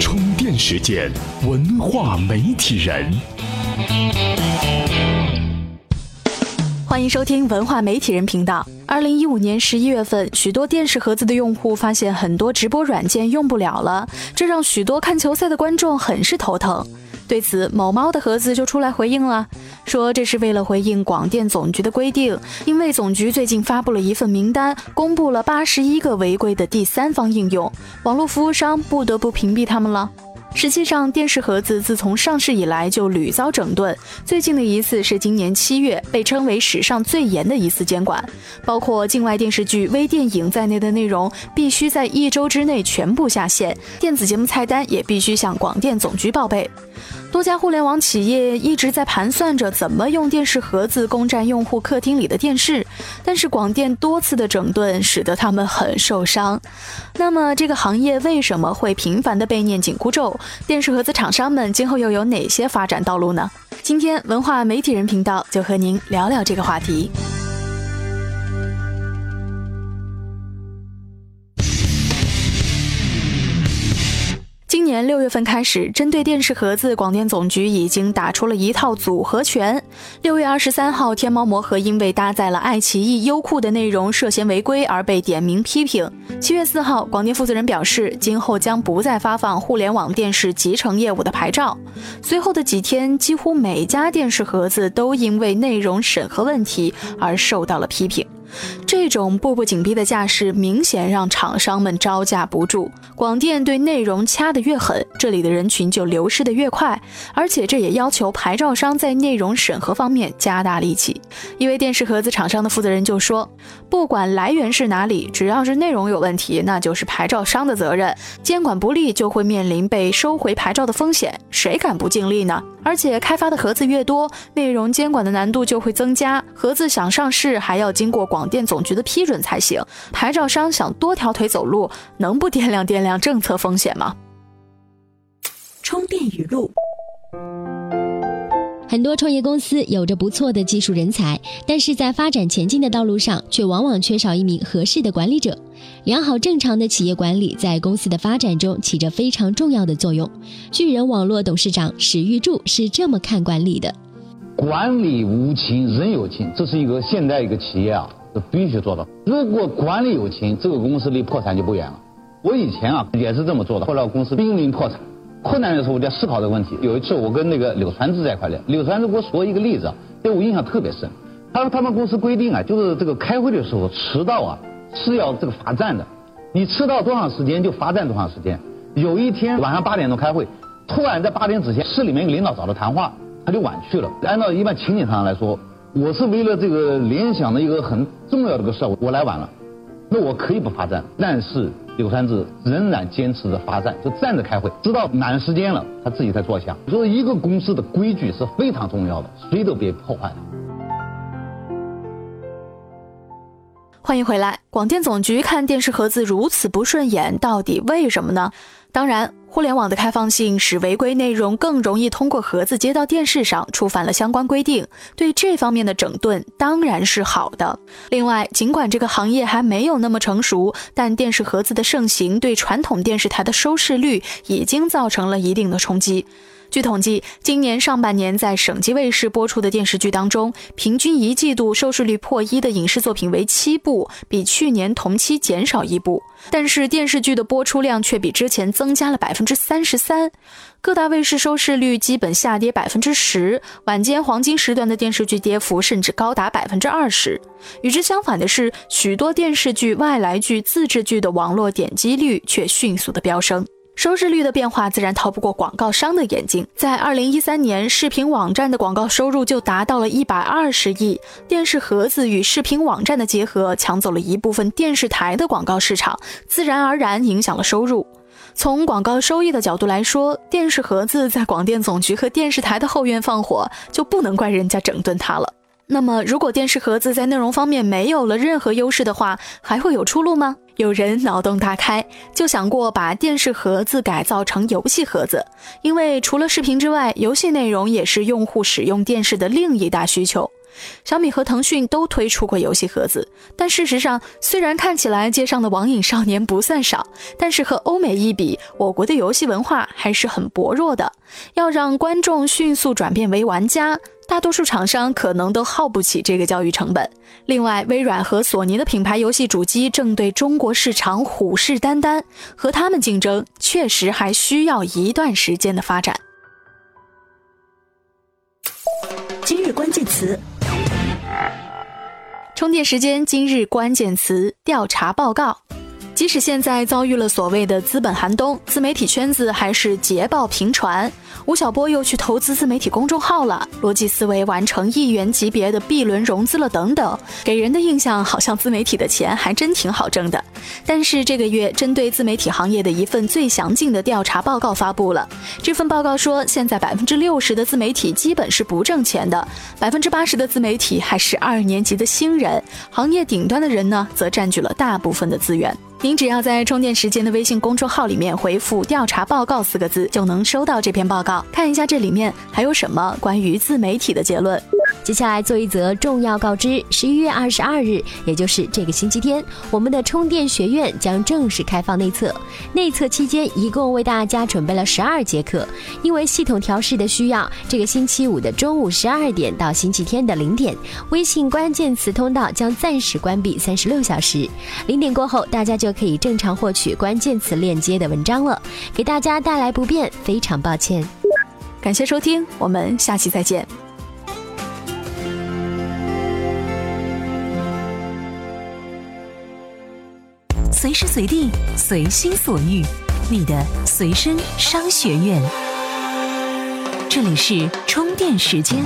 充电时间，文化媒体人。欢迎收听文化媒体人频道。二零一五年十一月份，许多电视盒子的用户发现很多直播软件用不了了，这让许多看球赛的观众很是头疼。对此，某猫的盒子就出来回应了，说这是为了回应广电总局的规定，因为总局最近发布了一份名单，公布了八十一个违规的第三方应用，网络服务商不得不屏蔽他们了。实际上，电视盒子自从上市以来就屡遭整顿。最近的一次是今年七月，被称为史上最严的一次监管，包括境外电视剧、微电影在内的内容必须在一周之内全部下线，电子节目菜单也必须向广电总局报备。多家互联网企业一直在盘算着怎么用电视盒子攻占用户客厅里的电视，但是广电多次的整顿使得他们很受伤。那么，这个行业为什么会频繁的被念紧箍咒？电视盒子厂商们今后又有哪些发展道路呢？今天文化媒体人频道就和您聊聊这个话题。六月份开始，针对电视盒子，广电总局已经打出了一套组合拳。六月二十三号，天猫魔盒因为搭载了爱奇艺优酷的内容涉嫌违规而被点名批评。七月四号，广电负责人表示，今后将不再发放互联网电视集成业务的牌照。随后的几天，几乎每家电视盒子都因为内容审核问题而受到了批评。这种步步紧逼的架势，明显让厂商们招架不住。广电对内容掐得越狠，这里的人群就流失得越快，而且这也要求牌照商在内容审核方面加大力气。一位电视盒子厂商的负责人就说：“不管来源是哪里，只要是内容有问题，那就是牌照商的责任。监管不力，就会面临被收回牌照的风险。谁敢不尽力呢？而且开发的盒子越多，内容监管的难度就会增加。盒子想上市，还要经过广。”广电总局的批准才行，牌照商想多条腿走路，能不掂量掂量政策风险吗？充电语录：很多创业公司有着不错的技术人才，但是在发展前进的道路上，却往往缺少一名合适的管理者。良好正常的企业管理在公司的发展中起着非常重要的作用。巨人网络董事长史玉柱是这么看管理的：管理无情，人有情，这是一个现代一个企业啊。这必须做到。如果管理有情，这个公司离破产就不远了。我以前啊也是这么做的，后来公司濒临破产，困难的时候我就思考这个问题。有一次我跟那个柳传志在一块聊，柳传志给我说一个例子，对我印象特别深。他说他们公司规定啊，就是这个开会的时候迟到啊是要这个罚站的，你迟到多长时间就罚站多长时间。有一天晚上八点钟开会，突然在八点之前市里面领导找他谈话，他就晚去了。按照一般情景上来说。我是为了这个联想的一个很重要的个事儿，我来晚了，那我可以不罚站，但是柳传志仍然坚持着罚站，就站着开会，直到满时间了，他自己才坐下。所以一个公司的规矩是非常重要的，谁都别破坏它。欢迎回来，广电总局看电视盒子如此不顺眼，到底为什么呢？当然。互联网的开放性使违规内容更容易通过盒子接到电视上，触犯了相关规定。对这方面的整顿当然是好的。另外，尽管这个行业还没有那么成熟，但电视盒子的盛行对传统电视台的收视率已经造成了一定的冲击。据统计，今年上半年在省级卫视播出的电视剧当中，平均一季度收视率破一的影视作品为七部，比去年同期减少一部。但是电视剧的播出量却比之前增加了百分之三十三，各大卫视收视率基本下跌百分之十，晚间黄金时段的电视剧跌幅甚至高达百分之二十。与之相反的是，许多电视剧、外来剧、自制剧的网络点击率却迅速的飙升。收视率的变化自然逃不过广告商的眼睛。在二零一三年，视频网站的广告收入就达到了一百二十亿。电视盒子与视频网站的结合，抢走了一部分电视台的广告市场，自然而然影响了收入。从广告收益的角度来说，电视盒子在广电总局和电视台的后院放火，就不能怪人家整顿它了。那么，如果电视盒子在内容方面没有了任何优势的话，还会有出路吗？有人脑洞大开，就想过把电视盒子改造成游戏盒子，因为除了视频之外，游戏内容也是用户使用电视的另一大需求。小米和腾讯都推出过游戏盒子，但事实上，虽然看起来街上的网瘾少年不算少，但是和欧美一比，我国的游戏文化还是很薄弱的。要让观众迅速转变为玩家，大多数厂商可能都耗不起这个教育成本。另外，微软和索尼的品牌游戏主机正对中国市场虎视眈眈，和他们竞争确实还需要一段时间的发展。今日关键词。充电时间，今日关键词调查报告。即使现在遭遇了所谓的资本寒冬，自媒体圈子还是捷报频传。吴晓波又去投资自媒体公众号了，逻辑思维完成亿元级别的 B 轮融资了，等等，给人的印象好像自媒体的钱还真挺好挣的。但是这个月，针对自媒体行业的一份最详尽的调查报告发布了。这份报告说，现在百分之六十的自媒体基本是不挣钱的，百分之八十的自媒体还是二年级的新人，行业顶端的人呢，则占据了大部分的资源。您只要在充电时间的微信公众号里面回复“调查报告”四个字，就能收到这篇报告。看一下这里面还有什么关于自媒体的结论。接下来做一则重要告知：十一月二十二日，也就是这个星期天，我们的充电学院将正式开放内测。内测期间，一共为大家准备了十二节课。因为系统调试的需要，这个星期五的中午十二点到星期天的零点，微信关键词通道将暂时关闭三十六小时。零点过后，大家就可以正常获取关键词链接的文章了。给大家带来不便，非常抱歉。感谢收听，我们下期再见。随时随地，随心所欲，你的随身商学院。这里是充电时间。